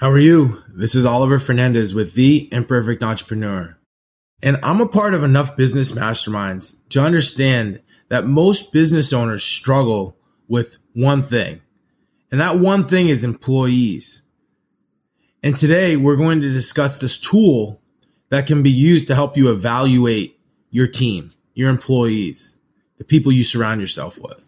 How are you? This is Oliver Fernandez with The Imperfect Entrepreneur. And I'm a part of enough business masterminds to understand that most business owners struggle with one thing. And that one thing is employees. And today we're going to discuss this tool that can be used to help you evaluate your team, your employees, the people you surround yourself with.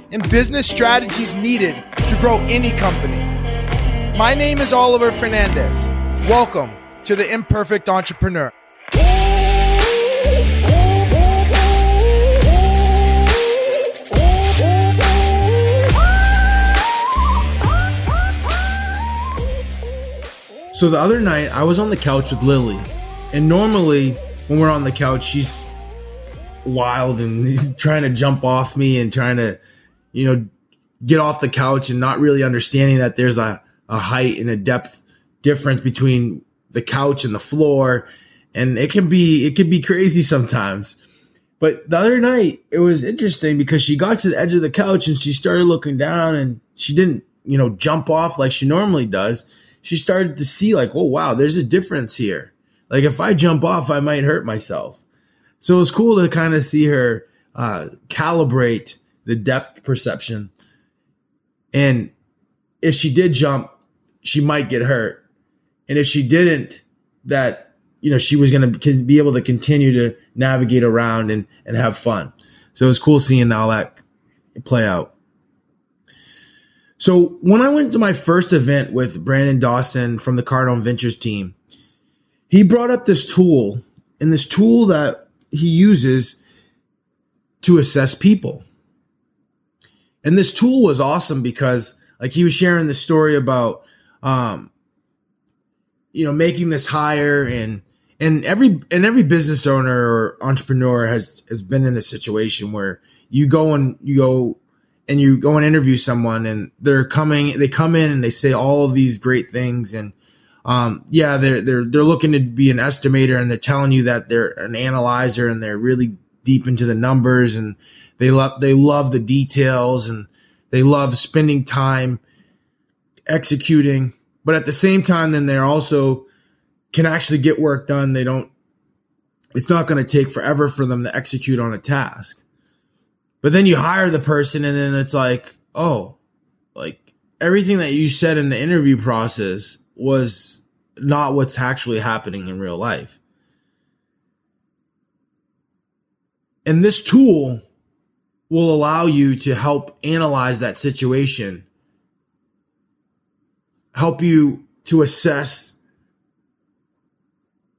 and business strategies needed to grow any company. My name is Oliver Fernandez. Welcome to the Imperfect Entrepreneur. So the other night, I was on the couch with Lily, and normally when we're on the couch, she's wild and trying to jump off me and trying to, you know, get off the couch and not really understanding that there's a, a height and a depth difference between the couch and the floor. And it can be, it can be crazy sometimes. But the other night, it was interesting because she got to the edge of the couch and she started looking down and she didn't, you know, jump off like she normally does. She started to see like, oh, wow, there's a difference here. Like if I jump off, I might hurt myself. So it was cool to kind of see her uh, calibrate the depth perception. And if she did jump, she might get hurt. And if she didn't, that, you know, she was going to be able to continue to navigate around and, and have fun. So it was cool seeing all that play out. So when I went to my first event with Brandon Dawson from the Cardone Ventures team, he brought up this tool and this tool that he uses to assess people. And this tool was awesome because like he was sharing the story about um you know making this hire and and every and every business owner or entrepreneur has has been in this situation where you go and you go and you go and interview someone and they're coming they come in and they say all of these great things. And um, yeah, they're they're they're looking to be an estimator and they're telling you that they're an analyzer and they're really deep into the numbers and they love they love the details and they love spending time executing, but at the same time, then they're also can actually get work done. They don't. It's not going to take forever for them to execute on a task. But then you hire the person and then it's like, oh, like everything that you said in the interview process was not what's actually happening in real life. And this tool will allow you to help analyze that situation, help you to assess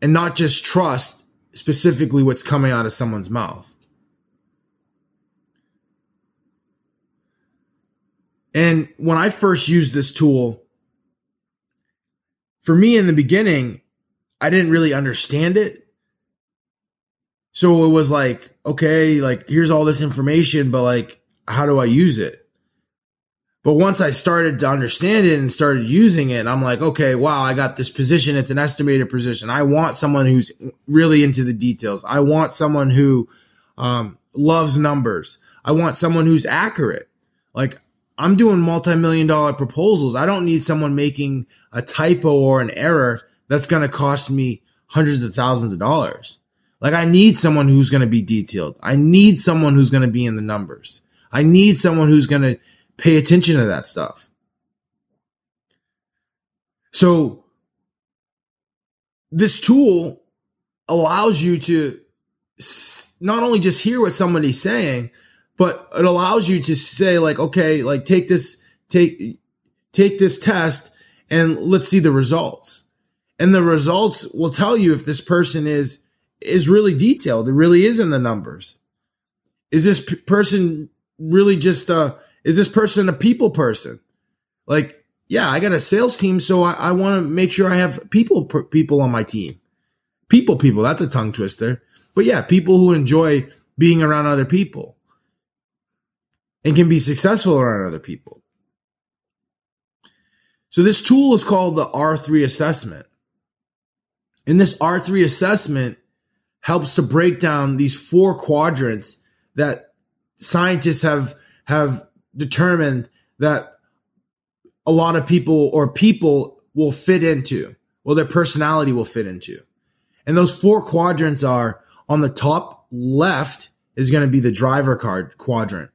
and not just trust specifically what's coming out of someone's mouth. And when I first used this tool, for me in the beginning, I didn't really understand it. So it was like, okay, like here's all this information, but like, how do I use it? But once I started to understand it and started using it, I'm like, okay, wow, I got this position. It's an estimated position. I want someone who's really into the details. I want someone who um, loves numbers. I want someone who's accurate. Like I'm doing multi-million dollar proposals. I don't need someone making a typo or an error that's going to cost me hundreds of thousands of dollars. Like I need someone who's going to be detailed. I need someone who's going to be in the numbers. I need someone who's going to pay attention to that stuff. So this tool allows you to not only just hear what somebody's saying, but it allows you to say like, okay, like take this, take, take this test and let's see the results. And the results will tell you if this person is, is really detailed. It really is in the numbers. Is this p- person really just, uh, Is this person a people person? Like, yeah, I got a sales team, so I, I want to make sure I have people people on my team. People, people. That's a tongue twister. But yeah, people who enjoy being around other people and can be successful around other people. So this tool is called the R3 assessment. And this R3 assessment helps to break down these four quadrants that scientists have have determined that a lot of people or people will fit into, well, their personality will fit into. And those four quadrants are on the top left is going to be the driver card quadrant.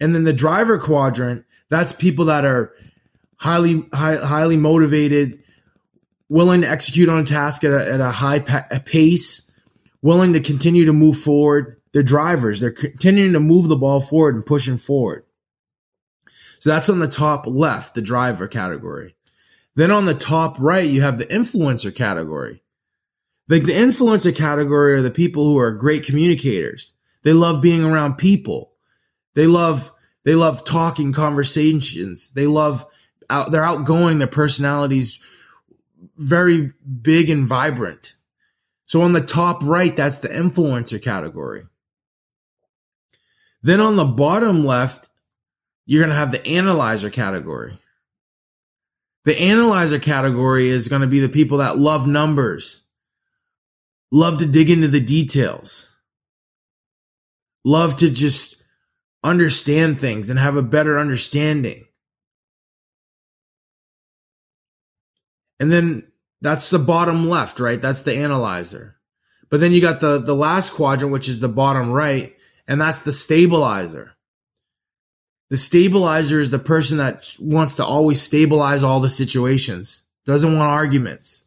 And then the driver quadrant, that's people that are highly, high, highly motivated, willing to execute on a task at a, at a high pa- pace, willing to continue to move forward. They're drivers. They're continuing to move the ball forward and pushing forward. So that's on the top left, the driver category. Then on the top right, you have the influencer category. Like the influencer category are the people who are great communicators. They love being around people. They love, they love talking conversations. They love out, they're outgoing. Their personalities very big and vibrant. So on the top right, that's the influencer category. Then on the bottom left you're going to have the analyzer category. The analyzer category is going to be the people that love numbers, love to dig into the details, love to just understand things and have a better understanding. And then that's the bottom left, right? That's the analyzer. But then you got the, the last quadrant, which is the bottom right, and that's the stabilizer. The stabilizer is the person that wants to always stabilize all the situations, doesn't want arguments.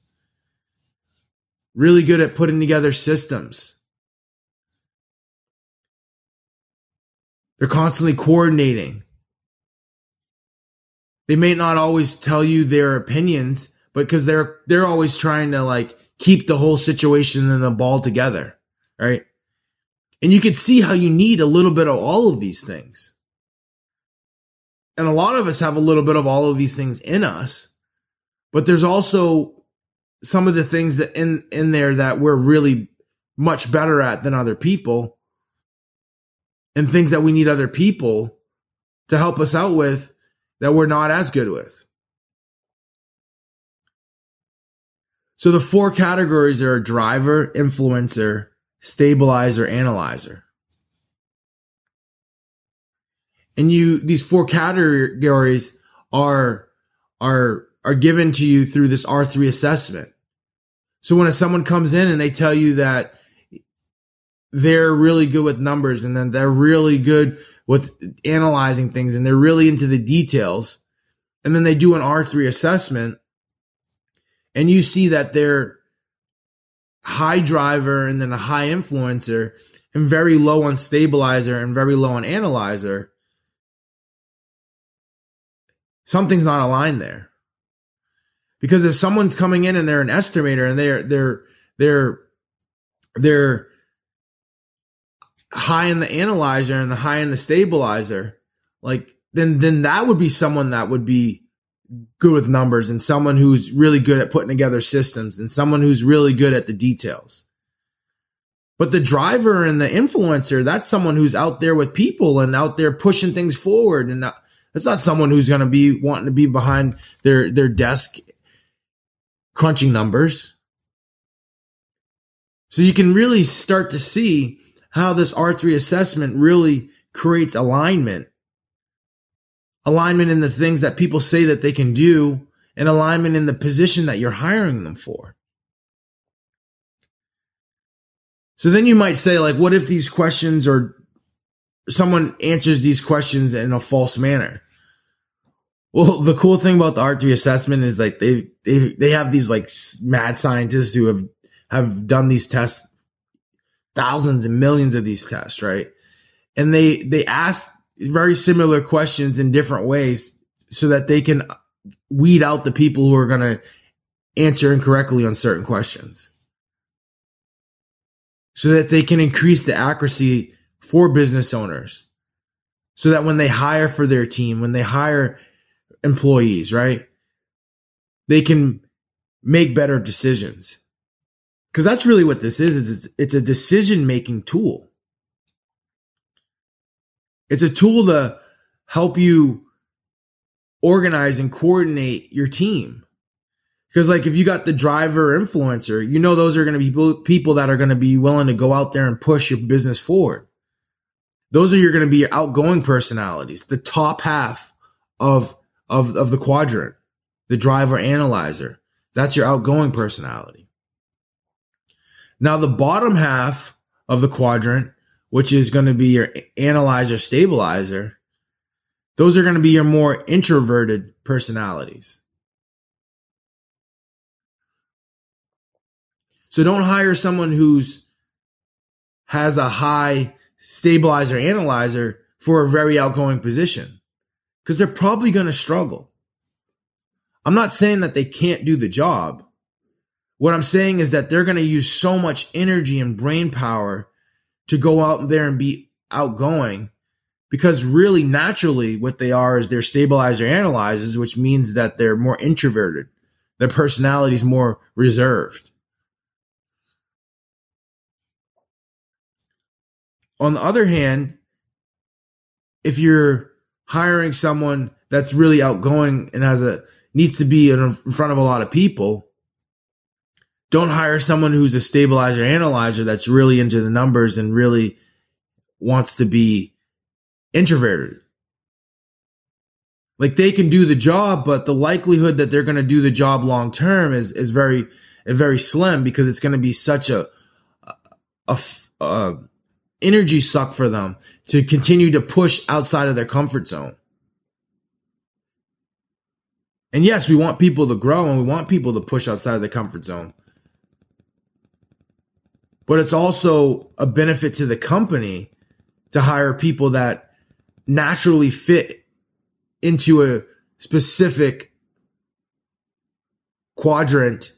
Really good at putting together systems. They're constantly coordinating. They may not always tell you their opinions, because they're they're always trying to like keep the whole situation and the ball together, right? And you can see how you need a little bit of all of these things and a lot of us have a little bit of all of these things in us, but there's also some of the things that in, in there that we're really much better at than other people and things that we need other people to help us out with that we're not as good with. So the four categories are driver, influencer, stabilizer, analyzer. and you these four categories are are are given to you through this R3 assessment. So when someone comes in and they tell you that they're really good with numbers and then they're really good with analyzing things and they're really into the details and then they do an R3 assessment and you see that they're high driver and then a high influencer and very low on stabilizer and very low on analyzer something's not aligned there. Because if someone's coming in and they're an estimator and they're they're they're they're high in the analyzer and the high in the stabilizer, like then then that would be someone that would be good with numbers and someone who's really good at putting together systems and someone who's really good at the details. But the driver and the influencer, that's someone who's out there with people and out there pushing things forward and uh, it's not someone who's going to be wanting to be behind their, their desk crunching numbers. So you can really start to see how this R3 assessment really creates alignment. Alignment in the things that people say that they can do and alignment in the position that you're hiring them for. So then you might say, like, what if these questions are someone answers these questions in a false manner? Well, the cool thing about the R3 assessment is like they they they have these like mad scientists who have have done these tests, thousands and millions of these tests, right? And they they ask very similar questions in different ways so that they can weed out the people who are going to answer incorrectly on certain questions. So that they can increase the accuracy for business owners So that when they hire for their team, when they hire employees, right? They can make better decisions. Cause that's really what this is. is it's, it's a decision making tool. It's a tool to help you organize and coordinate your team. Because like if you got the driver influencer, you know those are going to be people, that are going to be willing to go out there and push your business forward. Those are you're going to be your outgoing personalities, the top half of of of the quadrant, the driver analyzer. That's your outgoing personality. Now the bottom half of the quadrant, which is going to be your analyzer stabilizer, those are going to be your more introverted personalities. So don't hire someone who's has a high stabilizer analyzer for a very outgoing position because they're probably going to struggle. I'm not saying that they can't do the job. What I'm saying is that they're going to use so much energy and brain power to go out there and be outgoing because really naturally what they are is they're stabilizer analyzers, which means that they're more introverted. Their personality is more reserved. On the other hand, if you're hiring someone that's really outgoing and has a needs to be in front of a lot of people, don't hire someone who's a stabilizer analyzer that's really into the numbers and really wants to be introverted. Like they can do the job, but the likelihood that they're going to do the job long term is is very very slim because it's going to be such a a, a energy suck for them to continue to push outside of their comfort zone. And yes, we want people to grow and we want people to push outside of their comfort zone. But it's also a benefit to the company to hire people that naturally fit into a specific quadrant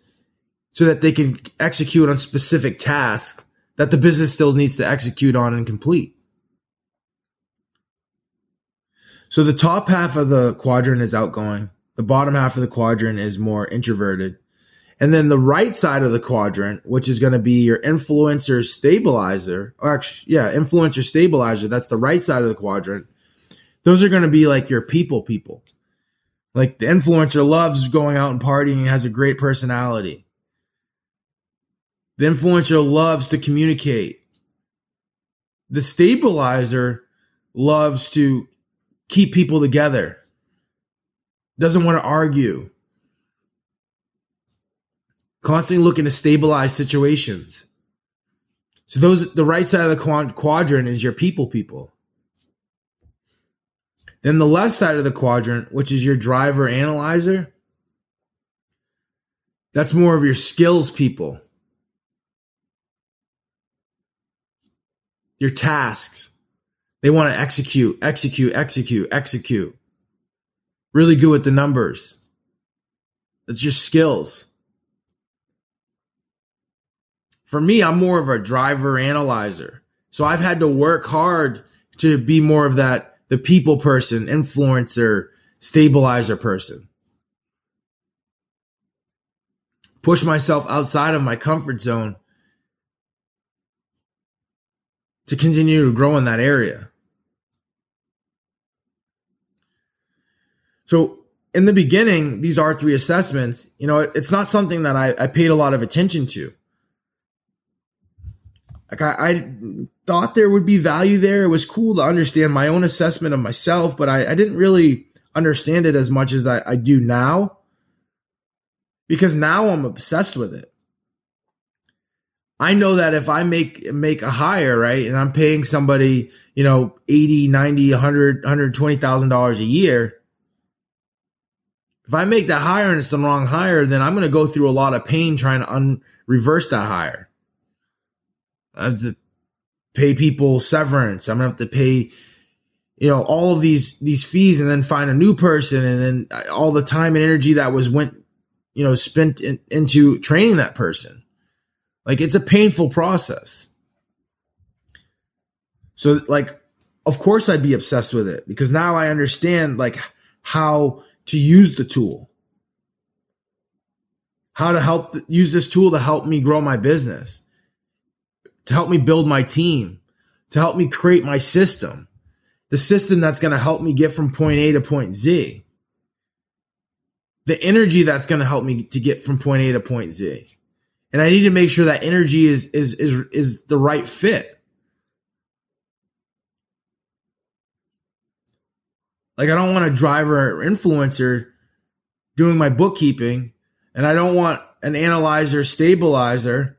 so that they can execute on specific tasks that the business still needs to execute on and complete. So the top half of the quadrant is outgoing. The bottom half of the quadrant is more introverted. And then the right side of the quadrant, which is going to be your influencer stabilizer, or actually, yeah, influencer stabilizer. That's the right side of the quadrant. Those are going to be like your people people. Like the influencer loves going out and partying and has a great personality. The influencer loves to communicate. The stabilizer loves to keep people together. Doesn't want to argue. Constantly looking to stabilize situations. So those, the right side of the quadrant is your people people. Then the left side of the quadrant, which is your driver analyzer, that's more of your skills people. your tasks. They want to execute, execute, execute, execute. Really good with the numbers. It's your skills. For me, I'm more of a driver analyzer. So I've had to work hard to be more of that, the people person, influencer, stabilizer person. Push myself outside of my comfort zone to continue to grow in that area. So in the beginning, these R3 assessments, you know, it's not something that I, I paid a lot of attention to. Like I, I, thought there would be value there. It was cool to understand my own assessment of myself, but I, I didn't really understand it as much as I, I do now because now I'm obsessed with it. I know that if I make make a hire, right, and I'm paying somebody, you know, 80, 90, 100, 120,000 dollars a year, if I make that hire and it's the wrong hire, then I'm going to go through a lot of pain trying to un- reverse that hire. I have to pay people severance. I'm to have to pay, you know, all of these, these fees and then find a new person. And then all the time and energy that was went, you know, spent in, into training that person. Like it's a painful process. So like of course I'd be obsessed with it because now I understand like how to use the tool. How to help use this tool to help me grow my business, to help me build my team, to help me create my system, the system that's going to help me get from point A to point Z, the energy that's going to help me to get from point A to point Z. And I need to make sure that energy is, is, is, is the right fit. Like I don't want a driver or influencer doing my bookkeeping and I don't want an analyzer stabilizer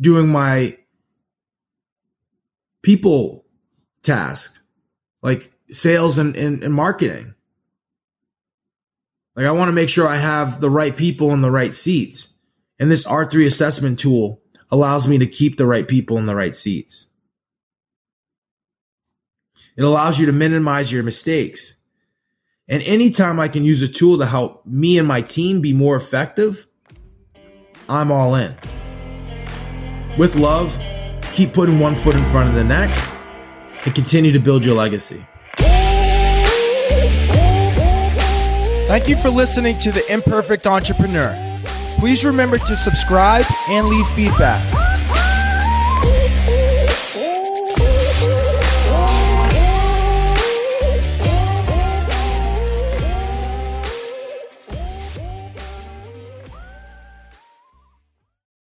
doing my people task, like sales and, and, and marketing. Like I want to make sure I have the right people in the right seats. And this R3 assessment tool allows me to keep the right people in the right seats. It allows you to minimize your mistakes. And anytime I can use a tool to help me and my team be more effective, I'm all in. With love, keep putting one foot in front of the next and continue to build your legacy. Thank you for listening to The Imperfect Entrepreneur. Please remember to subscribe and leave feedback.